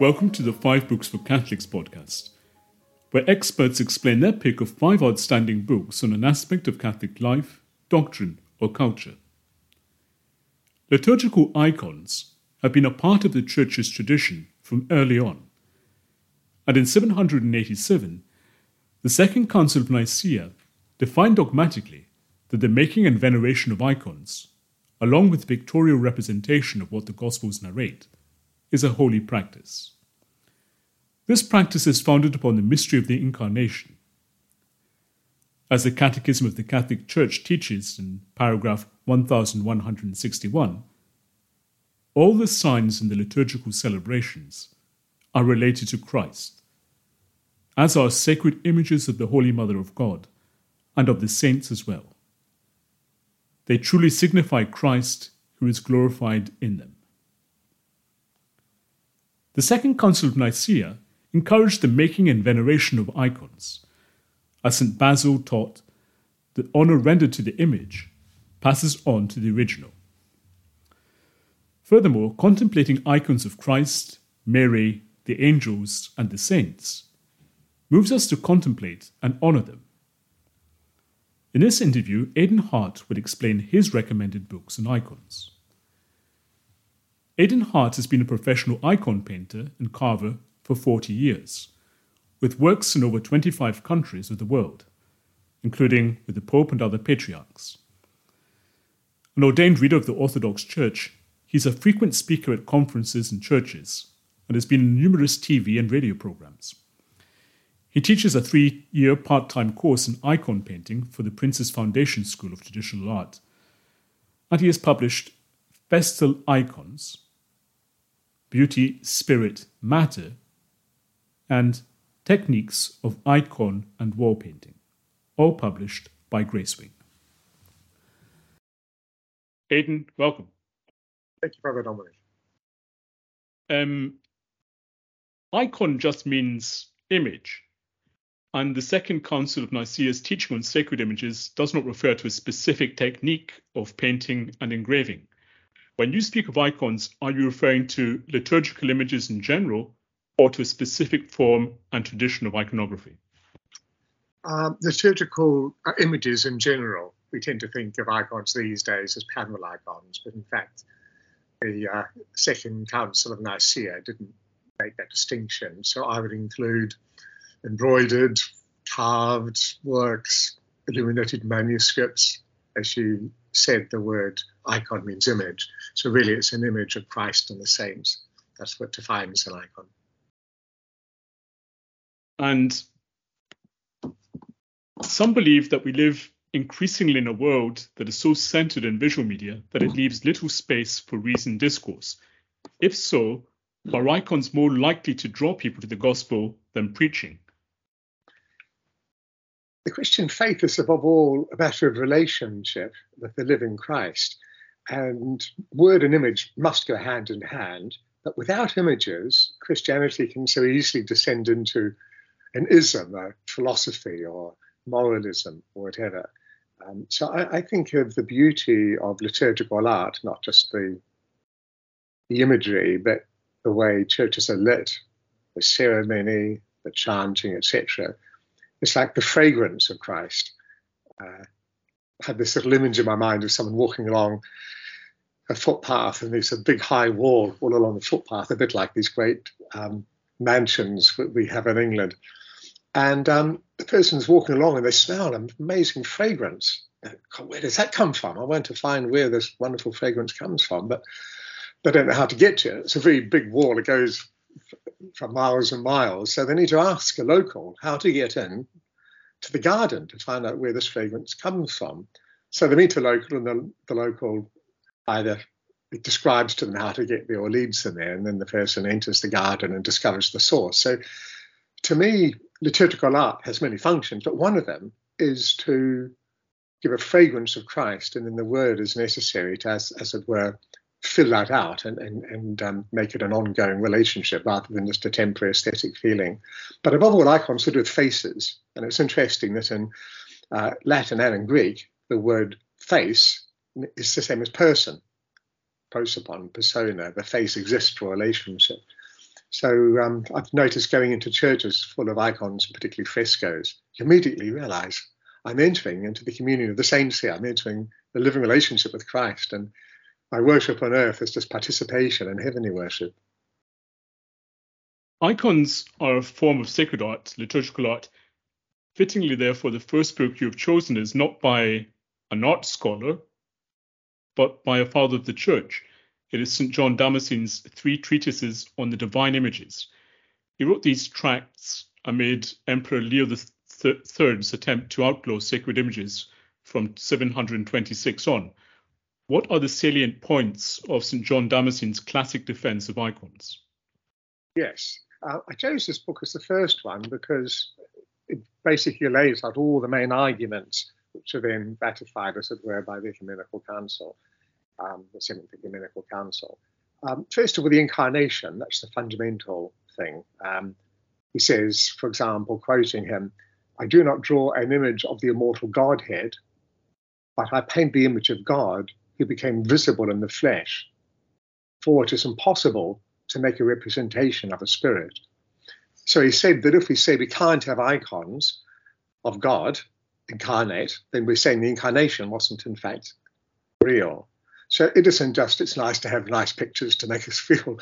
Welcome to the Five Books for Catholics podcast, where experts explain their pick of five outstanding books on an aspect of Catholic life, doctrine, or culture. Liturgical icons have been a part of the Church's tradition from early on, and in 787, the Second Council of Nicaea defined dogmatically that the making and veneration of icons, along with pictorial representation of what the Gospels narrate, is a holy practice. This practice is founded upon the mystery of the Incarnation. As the Catechism of the Catholic Church teaches in paragraph 1161, all the signs in the liturgical celebrations are related to Christ, as are sacred images of the Holy Mother of God and of the saints as well. They truly signify Christ who is glorified in them. The Second Council of Nicaea encouraged the making and veneration of icons, as St. Basil taught that honor rendered to the image passes on to the original. Furthermore, contemplating icons of Christ, Mary, the angels, and the saints moves us to contemplate and honor them. In this interview, Aidan Hart will explain his recommended books and icons. Aidan Hart has been a professional icon painter and carver for 40 years, with works in over 25 countries of the world, including with the Pope and other patriarchs. An ordained reader of the Orthodox Church, he's a frequent speaker at conferences and churches and has been in numerous TV and radio programs. He teaches a three year part time course in icon painting for the Prince's Foundation School of Traditional Art, and he has published Festal Icons, Beauty, Spirit, Matter, and Techniques of Icon and Wall Painting, all published by Gracewing. Aidan, welcome. Thank you for having me. Um, icon just means image, and the Second Council of Nicaea's teaching on sacred images does not refer to a specific technique of painting and engraving. When you speak of icons, are you referring to liturgical images in general or to a specific form and tradition of iconography? Um, liturgical uh, images in general, we tend to think of icons these days as panel icons, but in fact, the uh, Second Council of Nicaea didn't make that distinction. So I would include embroidered, carved works, illuminated manuscripts, as you said, the word icon means image. So really, it's an image of Christ and the saints. That's what defines an icon. And some believe that we live increasingly in a world that is so centered in visual media that it leaves little space for reasoned discourse. If so, are icons more likely to draw people to the gospel than preaching? The Christian faith is above all a matter of relationship with the living Christ. And word and image must go hand in hand. But without images, Christianity can so easily descend into an ism, a philosophy or moralism or whatever. Um, so I, I, think of the beauty of liturgical art, not just the the imagery, but the way churches are lit, the ceremony, the chanting, etc. It's like the fragrance of Christ. Uh, I had this little image in my mind of someone walking along a footpath, and there's a big high wall all along the footpath, a bit like these great um, mansions that we have in England. And um, the person's walking along and they smell an amazing fragrance. Where does that come from? I went to find where this wonderful fragrance comes from, but they don't know how to get to it. It's a very big wall. It goes for miles and miles. So they need to ask a local how to get in to the garden to find out where this fragrance comes from. So they meet a local, and the, the local either it describes to them how to get there or leads them there, and then the person enters the garden and discovers the source. So to me, liturgical art has many functions, but one of them is to give a fragrance of Christ, and then the word is necessary to, as, as it were, fill that out and, and, and um, make it an ongoing relationship rather than just a temporary aesthetic feeling. But above all, I consider with faces, and it's interesting that in uh, Latin and in Greek, the word face is the same as person, prosopon, persona. The face exists for relationship. So um, I've noticed going into churches full of icons, particularly frescoes, you immediately realize I'm entering into the communion of the saints here. I'm entering the living relationship with Christ. And my worship on earth is just participation in heavenly worship. Icons are a form of sacred art, liturgical art. Fittingly, therefore, the first book you have chosen is not by an art scholar, but by a father of the church. It is St. John Damascene's three treatises on the divine images. He wrote these tracts amid Emperor Leo III's attempt to outlaw sacred images from 726 on. What are the salient points of St. John Damascene's classic defense of icons? Yes, uh, I chose this book as the first one because it basically lays out all the main arguments which are then ratified, as it were, by the Ecumenical Council, um, the Seventh Ecumenical Council. Um, first of all, the incarnation, that's the fundamental thing. Um, he says, for example, quoting him, I do not draw an image of the immortal Godhead, but I paint the image of God who became visible in the flesh. For it is impossible to make a representation of a spirit. So he said that if we say we can't have icons of God incarnate, then we're saying the incarnation wasn't in fact real. So it isn't just it's nice to have nice pictures to make us feel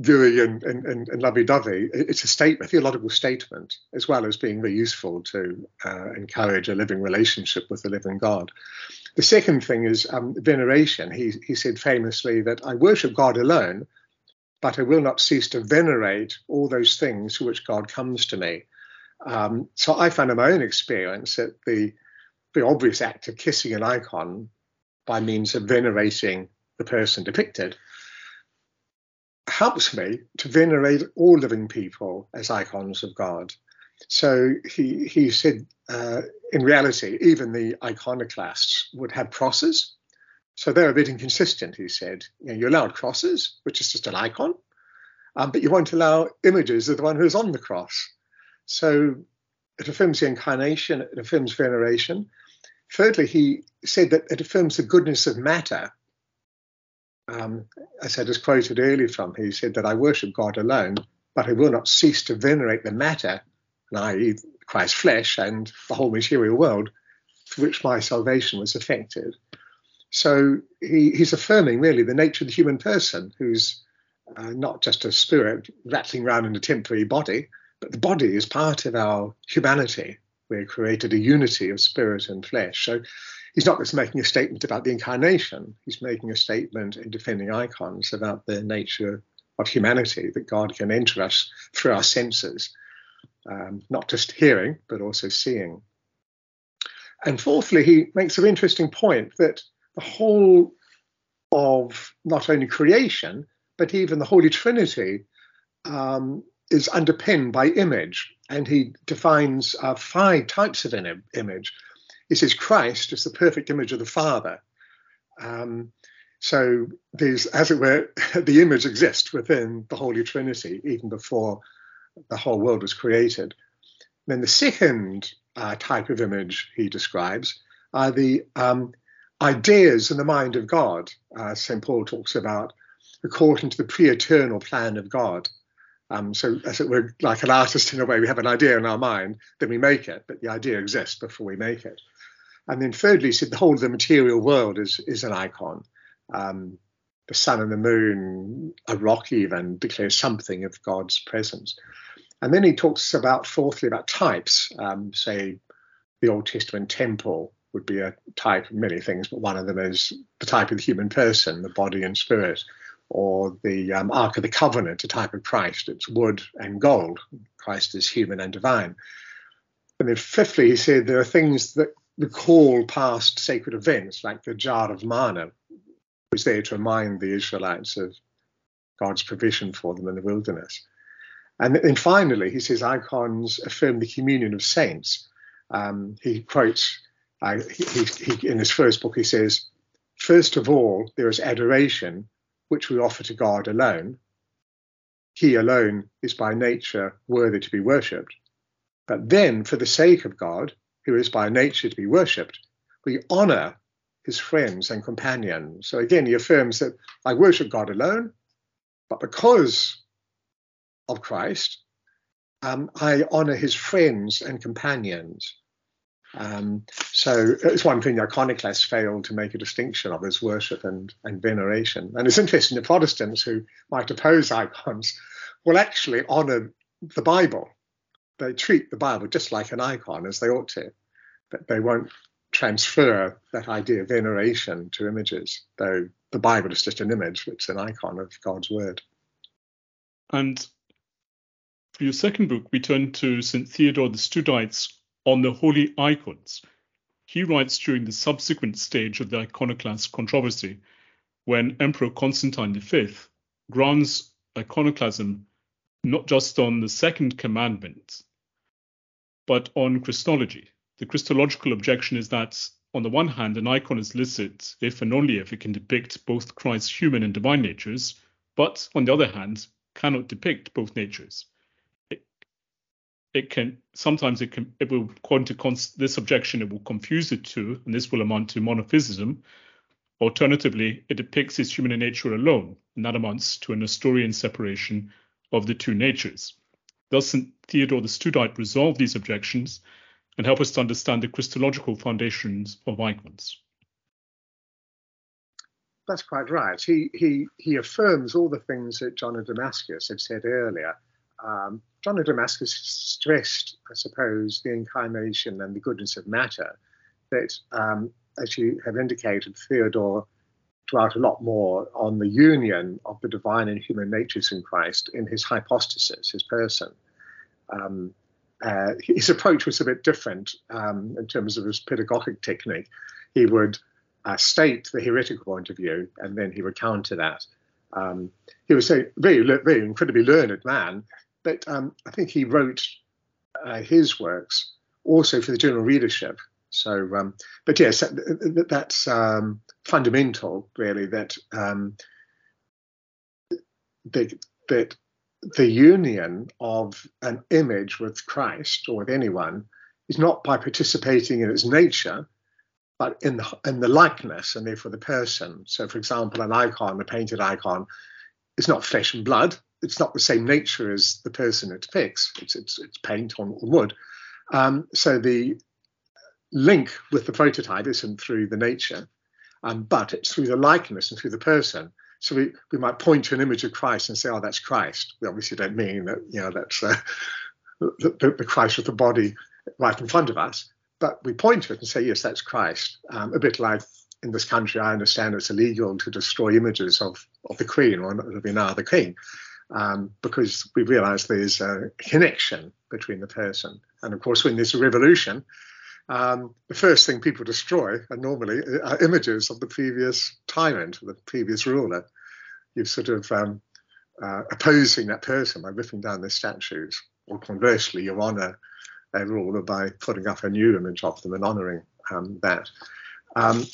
gooey and, and, and, and lovey-dovey. It's a state, a theological statement, as well as being very useful to uh, encourage a living relationship with the living God. The second thing is um, veneration. He, he said famously that I worship God alone, but I will not cease to venerate all those things for which God comes to me. Um, so I found in my own experience that the the obvious act of kissing an icon by means of venerating the person depicted helps me to venerate all living people as icons of God. So he he said, uh, in reality, even the iconoclasts would have crosses so they're a bit inconsistent, he said. You, know, you allowed crosses, which is just an icon, um, but you won't allow images of the one who's on the cross. So it affirms the incarnation, it affirms veneration. Thirdly, he said that it affirms the goodness of matter. Um, as I just quoted earlier from, he said that I worship God alone, but I will not cease to venerate the matter, i.e., Christ's flesh and the whole material world, for which my salvation was effected. So he, he's affirming really the nature of the human person, who's uh, not just a spirit rattling around in a temporary body, but the body is part of our humanity. We're created a unity of spirit and flesh. So he's not just making a statement about the incarnation, he's making a statement in defending icons about the nature of humanity, that God can enter us through our senses, um, not just hearing, but also seeing. And fourthly, he makes an interesting point that the whole of not only creation, but even the Holy Trinity um, is underpinned by image. And he defines uh, five types of Im- image. He says Christ is the perfect image of the Father. Um, so these, as it were, the image exists within the Holy Trinity even before the whole world was created. Then the second uh, type of image he describes are the um, ideas in the mind of God. Uh, St. Paul talks about according to the pre eternal plan of God. Um, so, as it were, like an artist in a way, we have an idea in our mind, then we make it, but the idea exists before we make it. And then, thirdly, said the whole of the material world is, is an icon. Um, the sun and the moon, a rock even, declares something of God's presence. And then he talks about, fourthly, about types, um, say the Old Testament temple, would be a type of many things, but one of them is the type of the human person, the body and spirit, or the um, Ark of the Covenant, a type of Christ. It's wood and gold. Christ is human and divine. And then, fifthly, he said there are things that recall past sacred events, like the jar of manna, which was there to remind the Israelites of God's provision for them in the wilderness. And then finally, he says icons affirm the communion of saints. Um, he quotes uh, he, he, in his first book, he says, First of all, there is adoration, which we offer to God alone. He alone is by nature worthy to be worshipped. But then, for the sake of God, who is by nature to be worshipped, we honor his friends and companions. So again, he affirms that I worship God alone, but because of Christ. Um, I honor his friends and companions. Um, so it's one thing the iconoclasts failed to make a distinction of is worship and, and veneration. And it's interesting the Protestants who might oppose icons will actually honor the Bible. They treat the Bible just like an icon as they ought to, but they won't transfer that idea of veneration to images, though the Bible is just an image, it's an icon of God's word. And for your second book, we turn to St. Theodore the Studite's on the holy icons. He writes during the subsequent stage of the iconoclast controversy, when Emperor Constantine V grounds iconoclasm not just on the second commandment, but on Christology. The Christological objection is that, on the one hand, an icon is licit if and only if it can depict both Christ's human and divine natures, but on the other hand, cannot depict both natures it can sometimes it can it will according to cons- this objection it will confuse the two and this will amount to monophysism alternatively it depicts his human nature alone and that amounts to a nestorian separation of the two natures. Thus st theodore the studite resolved these objections and help us to understand the christological foundations of icons that's quite right. He he he affirms all the things that john of damascus had said earlier um, John of Damascus stressed, I suppose, the incarnation and the goodness of matter. That, um, as you have indicated, Theodore dwelt a lot more on the union of the divine and human natures in Christ in his hypostasis, his person. Um, uh, his approach was a bit different um, in terms of his pedagogic technique. He would uh, state the heretical point of view and then he would counter that. Um, he was a very, very incredibly learned man but um, I think he wrote uh, his works also for the general readership. So, um, but yes, that, that's um, fundamental, really. That um, that that the union of an image with Christ or with anyone is not by participating in its nature, but in the in the likeness and therefore the person. So, for example, an icon, a painted icon, is not flesh and blood it's not the same nature as the person it depicts. It's it's, it's paint on, wood. Um, so the link with the prototype isn't through the nature, um, but it's through the likeness and through the person. So we, we might point to an image of Christ and say, "Oh, that's Christ." We obviously don't mean that you know that's uh, the, the, Christ with the body right in front of us, but we point to it and say, "Yes, that's Christ." Um, a bit like in this country, I understand it's illegal to destroy images of of the Queen or now the King um, because we realize there's a connection between the person. And of course, when there's a revolution, um, the first thing people destroy are normally uh, are images of the previous tyrant, the previous ruler. You're sort of um, uh, opposing that person by ripping down their statues, or conversely, you honour a ruler by putting up a new image of them and honouring um, that. Um,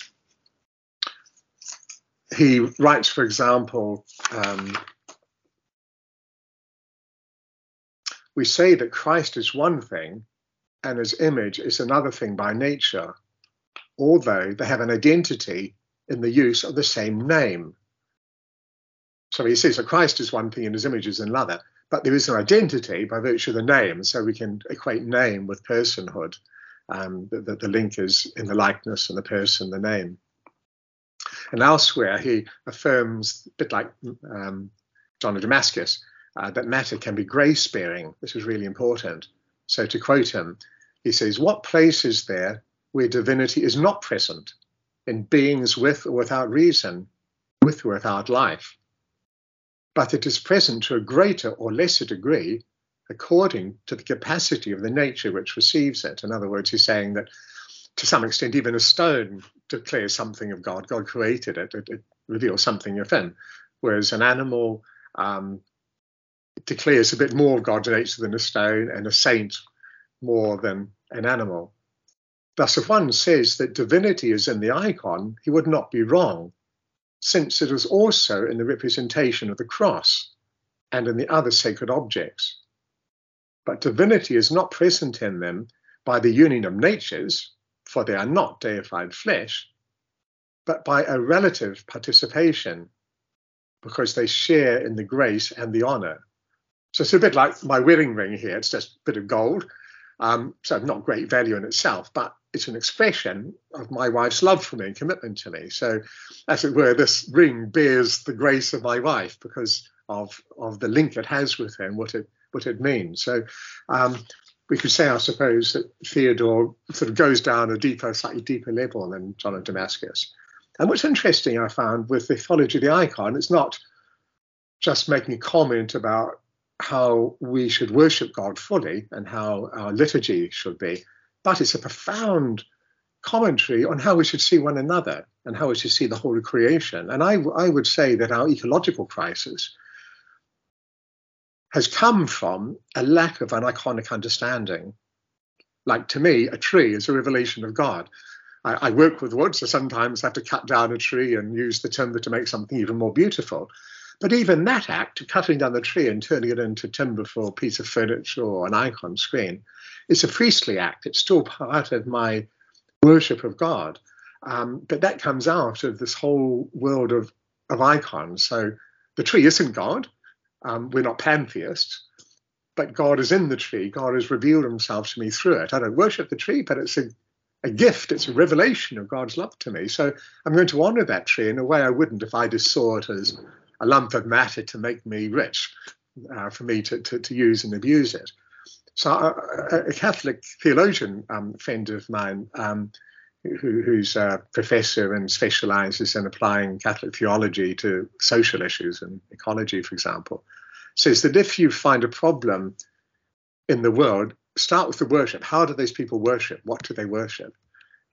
he writes, for example, um, we say that Christ is one thing and his image is another thing by nature, although they have an identity in the use of the same name. So he says that Christ is one thing and his image is another, but there is an identity by virtue of the name, so we can equate name with personhood. Um, that the, the link is in the likeness and the person, the name. And elsewhere, he affirms, a bit like um, John of Damascus, uh, that matter can be grace bearing. This is really important. So, to quote him, he says, What place is there where divinity is not present in beings with or without reason, with or without life? But it is present to a greater or lesser degree according to the capacity of the nature which receives it. In other words, he's saying that to some extent, even a stone declares something of God. God created it, it, it reveals something of Him. Whereas an animal, um, declares a bit more of God's nature than a stone, and a saint more than an animal. Thus, if one says that divinity is in the icon, he would not be wrong, since it is also in the representation of the cross and in the other sacred objects. But divinity is not present in them by the union of natures, for they are not deified flesh, but by a relative participation, because they share in the grace and the honor So it's a bit like my wedding ring here. It's just a bit of gold. Um, so not great value in itself, but it's an expression of my wife's love for me and commitment to me. So, as it were, this ring bears the grace of my wife because of of the link it has with her and what it what it means. So, um, we could say, I suppose, that Theodore sort of goes down a deeper, slightly deeper level than John of Damascus. And what's interesting, I found, with the theology of the icon, it's not just making a comment about how we should worship God fully and how our liturgy should be, but it's a profound commentary on how we should see one another and how we should see the whole creation. And I, I would say that our ecological crisis has come from a lack of an iconic understanding. Like to me, a tree is a revelation of God. I, I work with wood, so sometimes I have to cut down a tree and use the timber to make something even more beautiful. But even that act, of cutting down the tree and turning it into timber for a piece of furniture or an icon screen, is a priestly act. It's still part of my worship of God. Um, but that comes out of this whole world of, of icons. So the tree isn't God. Um, we're not pantheists, but God is in the tree. God has revealed himself to me through it. I don't worship the tree, but it's a, a gift. It's a revelation of God's love to me. So I'm going to honor that tree in a way I wouldn't if I just saw it as a lump of matter to make me rich, uh, for me to, to, to, use and abuse it. So uh, a, Catholic theologian um, friend of mine, um, who, who's a professor and specializes in applying Catholic theology to social issues and ecology, for example, says that if you find a problem in the world, start with the worship. How do those people worship? What do they worship?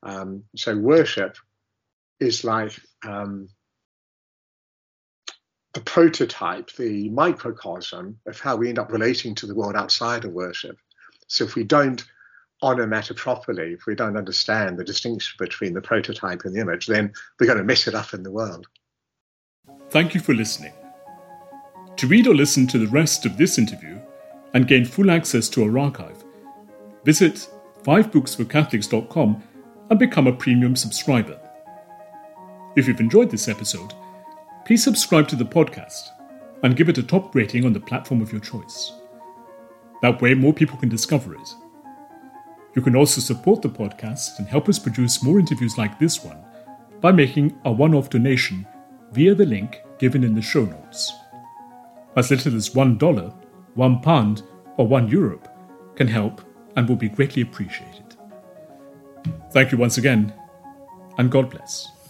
Um, so worship is like um, the prototype, the microcosm of how we end up relating to the world outside of worship. So if we don't honor matter properly, if we don't understand the distinction between the prototype and the image, then we're going to mess it up in the world. Thank you for listening. To read or listen to the rest of this interview and gain full access to our archive, visit 5booksforcatholics.com and become a premium subscriber. If you've enjoyed this episode, please subscribe to the podcast and give it a top rating on the platform of your choice. That way, more people can discover it. You can also support the podcast and help us produce more interviews like this one by making a one off donation via the link given in the show notes. As little as $1, £1, pound, or €1 Euro can help and will be greatly appreciated. Thank you once again, and God bless.